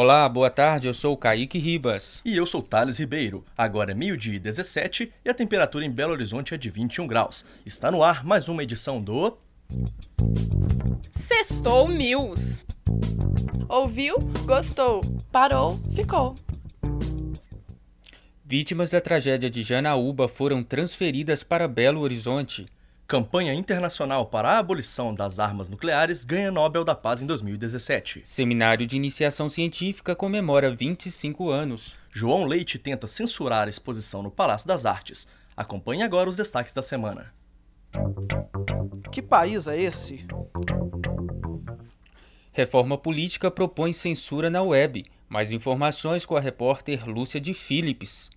Olá, boa tarde, eu sou o Kaique Ribas. E eu sou Thales Ribeiro. Agora é meio-dia e 17 e a temperatura em Belo Horizonte é de 21 graus. Está no ar mais uma edição do. Sextou News. Ouviu? Gostou. Parou? Ficou. Vítimas da tragédia de Janaúba foram transferidas para Belo Horizonte. Campanha Internacional para a Abolição das Armas Nucleares ganha Nobel da Paz em 2017. Seminário de Iniciação Científica comemora 25 anos. João Leite tenta censurar a exposição no Palácio das Artes. Acompanhe agora os destaques da semana. Que país é esse? Reforma política propõe censura na web. Mais informações com a repórter Lúcia de Philips.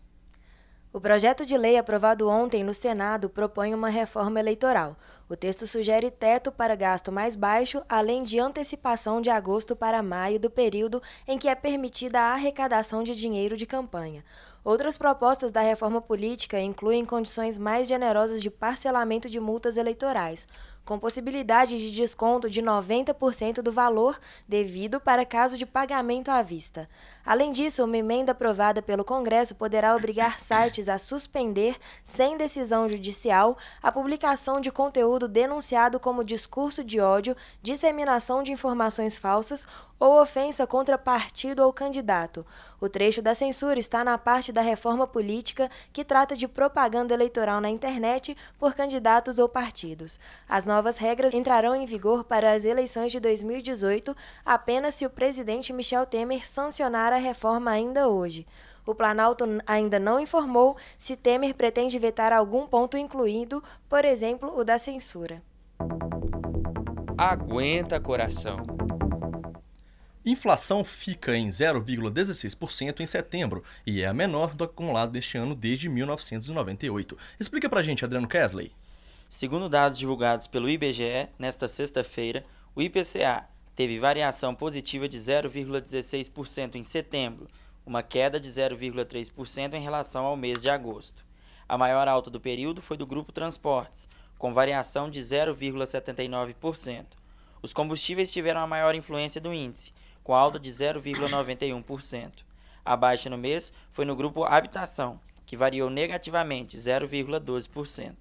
O projeto de lei aprovado ontem no Senado propõe uma reforma eleitoral. O texto sugere teto para gasto mais baixo, além de antecipação de agosto para maio do período em que é permitida a arrecadação de dinheiro de campanha. Outras propostas da reforma política incluem condições mais generosas de parcelamento de multas eleitorais, com possibilidade de desconto de 90% do valor devido para caso de pagamento à vista. Além disso, uma emenda aprovada pelo Congresso poderá obrigar sites a suspender, sem decisão judicial, a publicação de conteúdo denunciado como discurso de ódio, disseminação de informações falsas ou ofensa contra partido ou candidato. O trecho da censura está na parte da reforma política que trata de propaganda eleitoral na internet por candidatos ou partidos. As novas regras entrarão em vigor para as eleições de 2018 apenas se o presidente Michel Temer sancionar a reforma ainda hoje. O Planalto ainda não informou se Temer pretende vetar algum ponto incluído, por exemplo, o da censura. Aguenta coração. Inflação fica em 0,16% em setembro e é a menor do acumulado deste ano desde 1998. Explica pra gente, Adriano Kesley. Segundo dados divulgados pelo IBGE, nesta sexta-feira, o IPCA teve variação positiva de 0,16% em setembro, uma queda de 0,3% em relação ao mês de agosto. A maior alta do período foi do grupo Transportes, com variação de 0,79%. Os combustíveis tiveram a maior influência do índice, com alta de 0,91%. A baixa no mês foi no grupo Habitação, que variou negativamente 0,12%.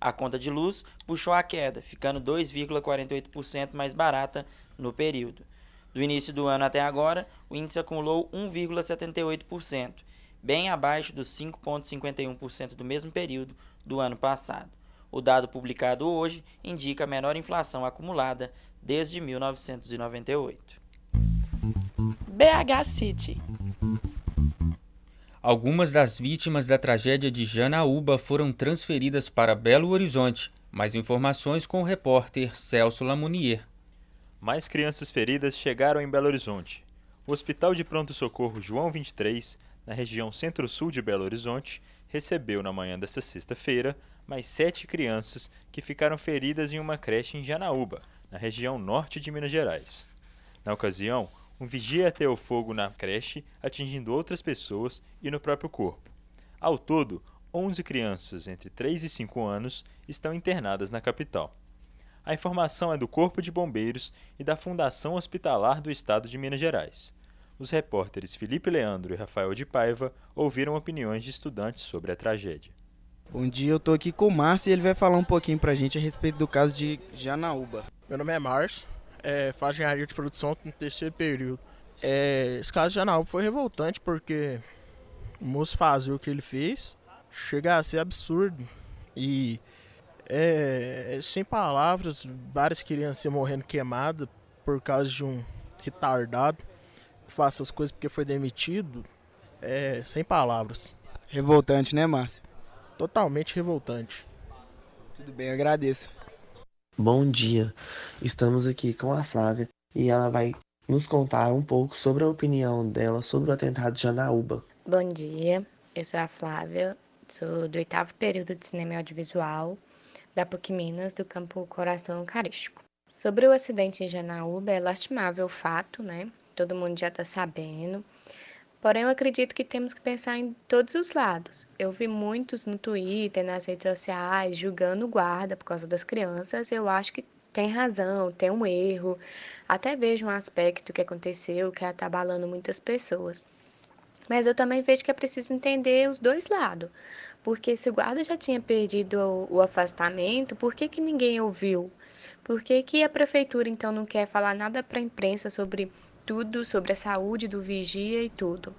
A conta de luz puxou a queda, ficando 2,48% mais barata no período. Do início do ano até agora, o índice acumulou 1,78%, bem abaixo dos 5,51% do mesmo período do ano passado. O dado publicado hoje indica a menor inflação acumulada desde 1998. BH City. Algumas das vítimas da tragédia de Janaúba foram transferidas para Belo Horizonte. Mais informações com o repórter Celso Lamounier. Mais crianças feridas chegaram em Belo Horizonte. O Hospital de Pronto Socorro João 23, na região centro-sul de Belo Horizonte, recebeu na manhã desta sexta-feira mais sete crianças que ficaram feridas em uma creche em Janaúba, na região norte de Minas Gerais. Na ocasião, um vigia ateu fogo na creche, atingindo outras pessoas e no próprio corpo. Ao todo, 11 crianças entre 3 e 5 anos estão internadas na capital. A informação é do Corpo de Bombeiros e da Fundação Hospitalar do Estado de Minas Gerais. Os repórteres Felipe Leandro e Rafael de Paiva ouviram opiniões de estudantes sobre a tragédia. Bom dia, eu estou aqui com o Márcio e ele vai falar um pouquinho para a gente a respeito do caso de Janaúba. Meu nome é Márcio, é, faço engenharia de produção no terceiro período. É, esse caso de Janaúba foi revoltante porque o moço fazia o que ele fez, chega a ser absurdo. E é, sem palavras, várias crianças morrendo queimadas por causa de um retardado que faça as coisas porque foi demitido. É, sem palavras. Revoltante, né, Márcio? Totalmente revoltante. Tudo bem, agradeço. Bom dia, estamos aqui com a Flávia e ela vai nos contar um pouco sobre a opinião dela sobre o atentado de Janaúba. Bom dia, eu sou a Flávia, sou do oitavo período de Cinema e Audiovisual da PUC Minas, do campo Coração Eucarístico. Sobre o acidente em Janaúba, é lastimável o fato, né? Todo mundo já está sabendo. Porém, eu acredito que temos que pensar em todos os lados. Eu vi muitos no Twitter, nas redes sociais, julgando o guarda por causa das crianças. Eu acho que tem razão, tem um erro, até vejo um aspecto que aconteceu que está abalando muitas pessoas. Mas eu também vejo que é preciso entender os dois lados. Porque se o guarda já tinha perdido o, o afastamento, por que, que ninguém ouviu? Por que, que a prefeitura então não quer falar nada para a imprensa sobre tudo, sobre a saúde do vigia e tudo?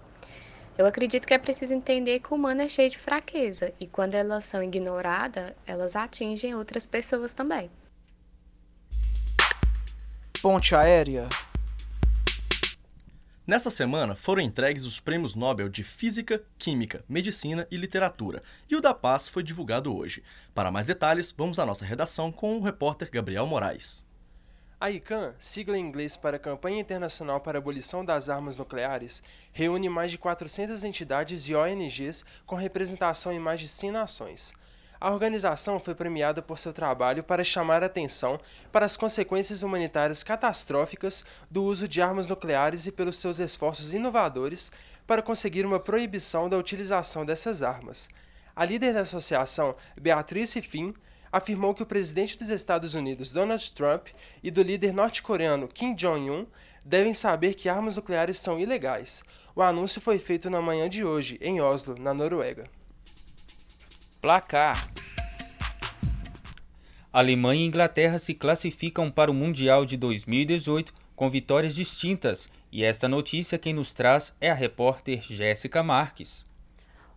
Eu acredito que é preciso entender que o humano é cheio de fraqueza e quando elas são ignoradas, elas atingem outras pessoas também. Ponte aérea. Nessa semana foram entregues os prêmios Nobel de Física, Química, Medicina e Literatura, e o da Paz foi divulgado hoje. Para mais detalhes, vamos à nossa redação com o repórter Gabriel Moraes. A ICANN, sigla em inglês para Campanha Internacional para a Abolição das Armas Nucleares, reúne mais de 400 entidades e ONGs com representação em mais de 100 nações. A organização foi premiada por seu trabalho para chamar atenção para as consequências humanitárias catastróficas do uso de armas nucleares e pelos seus esforços inovadores para conseguir uma proibição da utilização dessas armas. A líder da associação, Beatrice Finn, afirmou que o presidente dos Estados Unidos, Donald Trump, e do líder norte-coreano Kim Jong-un devem saber que armas nucleares são ilegais. O anúncio foi feito na manhã de hoje, em Oslo, na Noruega. Placar. Alemanha e Inglaterra se classificam para o Mundial de 2018 com vitórias distintas, e esta notícia quem nos traz é a repórter Jéssica Marques.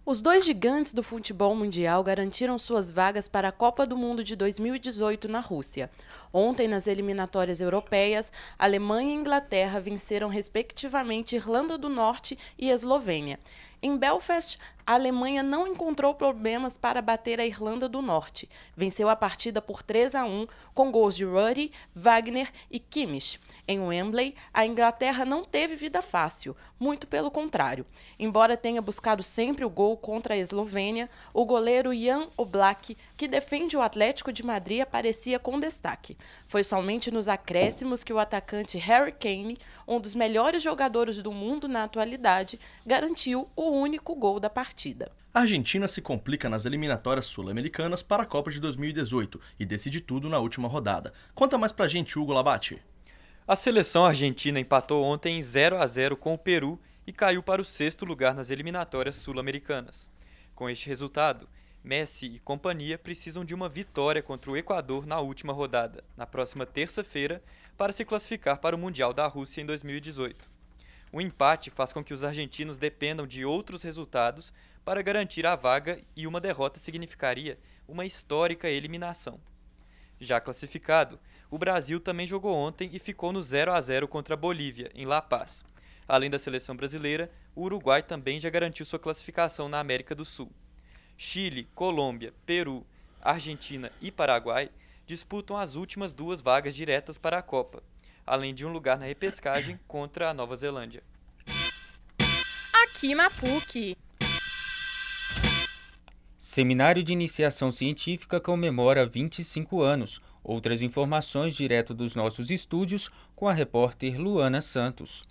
Os dois gigantes do futebol mundial garantiram suas vagas para a Copa do Mundo de 2018 na Rússia. Ontem, nas eliminatórias europeias, Alemanha e Inglaterra venceram respectivamente Irlanda do Norte e Eslovênia. Em Belfast, a Alemanha não encontrou problemas para bater a Irlanda do Norte. Venceu a partida por 3 a 1 com gols de Ruddy, Wagner e Kimmich. Em Wembley, a Inglaterra não teve vida fácil, muito pelo contrário. Embora tenha buscado sempre o gol contra a Eslovênia, o goleiro Jan Oblak, que defende o Atlético de Madrid, aparecia com destaque. Foi somente nos acréscimos que o atacante Harry Kane, um dos melhores jogadores do mundo na atualidade, garantiu o único gol da partida. A Argentina se complica nas eliminatórias sul-americanas para a Copa de 2018 e decide tudo na última rodada. Conta mais pra gente, Hugo Labate. A seleção argentina empatou ontem em 0 a 0 com o Peru e caiu para o sexto lugar nas eliminatórias sul-americanas. Com este resultado, Messi e companhia precisam de uma vitória contra o Equador na última rodada, na próxima terça-feira, para se classificar para o Mundial da Rússia em 2018. O empate faz com que os argentinos dependam de outros resultados para garantir a vaga e uma derrota significaria uma histórica eliminação. Já classificado, o Brasil também jogou ontem e ficou no 0 a 0 contra a Bolívia, em La Paz. Além da seleção brasileira, o Uruguai também já garantiu sua classificação na América do Sul. Chile, Colômbia, Peru, Argentina e Paraguai disputam as últimas duas vagas diretas para a Copa, além de um lugar na repescagem contra a Nova Zelândia. Aqui na PUC. Seminário de Iniciação Científica comemora 25 anos. Outras informações direto dos nossos estúdios com a repórter Luana Santos.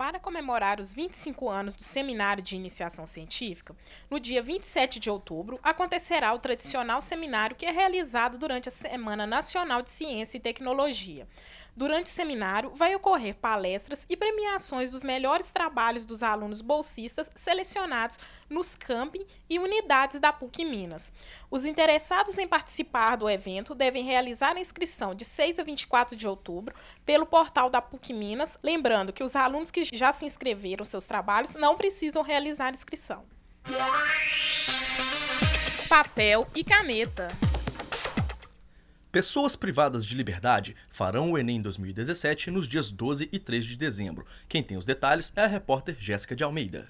Para comemorar os 25 anos do Seminário de Iniciação Científica, no dia 27 de outubro acontecerá o tradicional seminário que é realizado durante a Semana Nacional de Ciência e Tecnologia. Durante o seminário, vai ocorrer palestras e premiações dos melhores trabalhos dos alunos bolsistas selecionados nos campi e unidades da PUC Minas. Os interessados em participar do evento devem realizar a inscrição de 6 a 24 de outubro pelo portal da PUC Minas, lembrando que os alunos que já se inscreveram seus trabalhos não precisam realizar inscrição. Papel e caneta. Pessoas privadas de liberdade farão o Enem 2017 nos dias 12 e 13 de dezembro. Quem tem os detalhes é a repórter Jéssica de Almeida.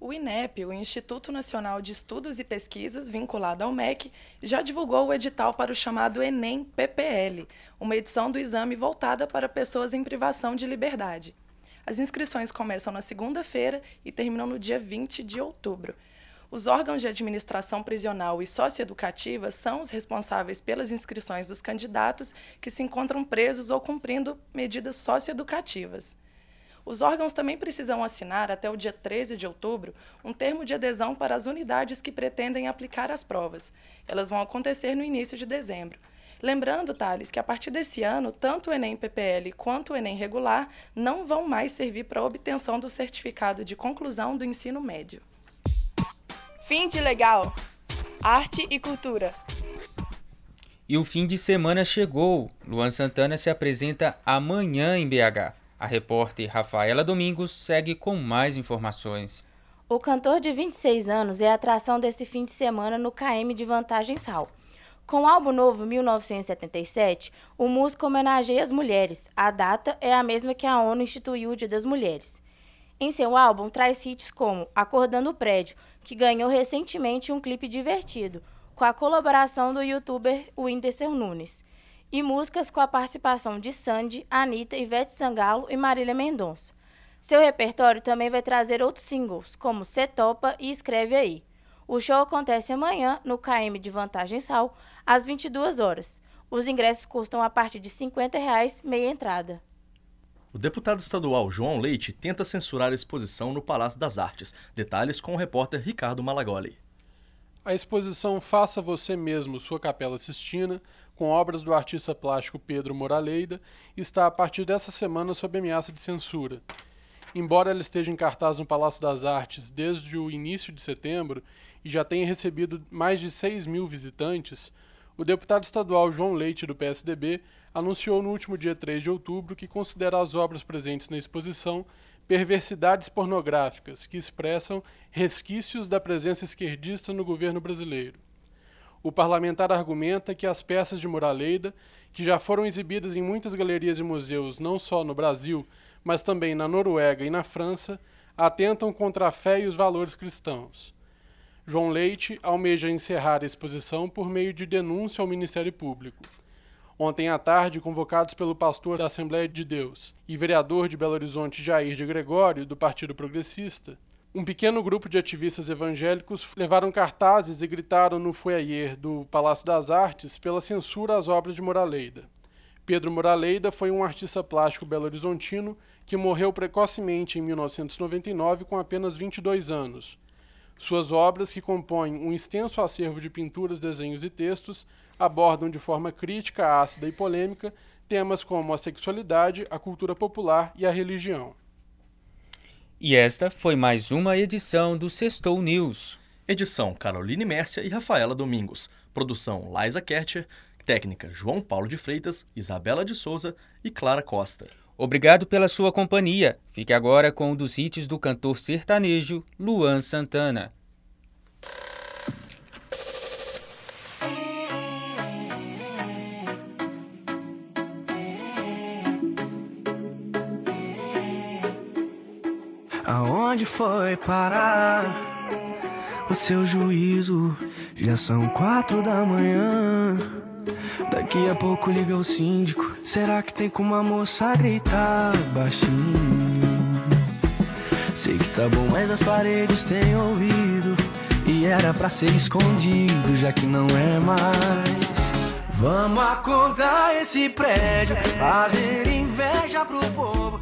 O INEP, o Instituto Nacional de Estudos e Pesquisas, vinculado ao MEC, já divulgou o edital para o chamado Enem PPL, uma edição do exame voltada para pessoas em privação de liberdade. As inscrições começam na segunda-feira e terminam no dia 20 de outubro. Os órgãos de administração prisional e socioeducativa são os responsáveis pelas inscrições dos candidatos que se encontram presos ou cumprindo medidas socioeducativas. Os órgãos também precisam assinar, até o dia 13 de outubro, um termo de adesão para as unidades que pretendem aplicar as provas. Elas vão acontecer no início de dezembro. Lembrando, Thales, que a partir desse ano, tanto o Enem PPL quanto o Enem regular não vão mais servir para a obtenção do certificado de conclusão do ensino médio. Fim de legal. Arte e cultura. E o fim de semana chegou. Luan Santana se apresenta amanhã em BH. A repórter Rafaela Domingos segue com mais informações. O cantor de 26 anos é a atração desse fim de semana no KM de Vantagem Sal. Com o álbum novo 1977, o músico homenageia as mulheres. A data é a mesma que a ONU instituiu o Dia das Mulheres. Em seu álbum, traz hits como Acordando o Prédio, que ganhou recentemente um clipe divertido, com a colaboração do youtuber Whindersson Nunes, e músicas com a participação de Sandy, Anitta, Ivete Sangalo e Marília Mendonça. Seu repertório também vai trazer outros singles, como Cê Topa e Escreve Aí. O show acontece amanhã no KM de Vantagem Sal, às 22 horas. Os ingressos custam a partir de 50 reais, meia entrada. O deputado estadual João Leite tenta censurar a exposição no Palácio das Artes. Detalhes com o repórter Ricardo Malagoli. A exposição Faça Você Mesmo Sua Capela Sistina, com obras do artista plástico Pedro Moraleida, está a partir dessa semana sob ameaça de censura. Embora ela esteja em cartaz no Palácio das Artes desde o início de setembro e já tenha recebido mais de 6 mil visitantes, o deputado estadual João Leite, do PSDB, anunciou no último dia 3 de outubro que considera as obras presentes na exposição perversidades pornográficas que expressam resquícios da presença esquerdista no governo brasileiro. O parlamentar argumenta que as peças de Moraleida, que já foram exibidas em muitas galerias e museus não só no Brasil, mas também na Noruega e na França, atentam contra a fé e os valores cristãos. João Leite almeja encerrar a exposição por meio de denúncia ao Ministério Público. Ontem à tarde, convocados pelo pastor da Assembleia de Deus e vereador de Belo Horizonte Jair de Gregório, do Partido Progressista, um pequeno grupo de ativistas evangélicos levaram cartazes e gritaram no foyer do Palácio das Artes pela censura às obras de Moraleida. Pedro Moraleida foi um artista plástico belo-horizontino que morreu precocemente em 1999 com apenas 22 anos. Suas obras, que compõem um extenso acervo de pinturas, desenhos e textos, abordam de forma crítica, ácida e polêmica temas como a sexualidade, a cultura popular e a religião. E esta foi mais uma edição do Sextou News. Edição Caroline Mércia e Rafaela Domingos. Produção Liza Kercher. Técnica João Paulo de Freitas, Isabela de Souza e Clara Costa. Obrigado pela sua companhia. Fique agora com um dos hits do cantor sertanejo Luan Santana. Aonde foi parar o seu juízo? Já são quatro da manhã. Daqui a pouco liga o síndico. Será que tem como a moça gritar baixinho? Sei que tá bom, mas as paredes têm ouvido. E era pra ser escondido, já que não é mais. Vamos acordar esse prédio, fazer inveja pro povo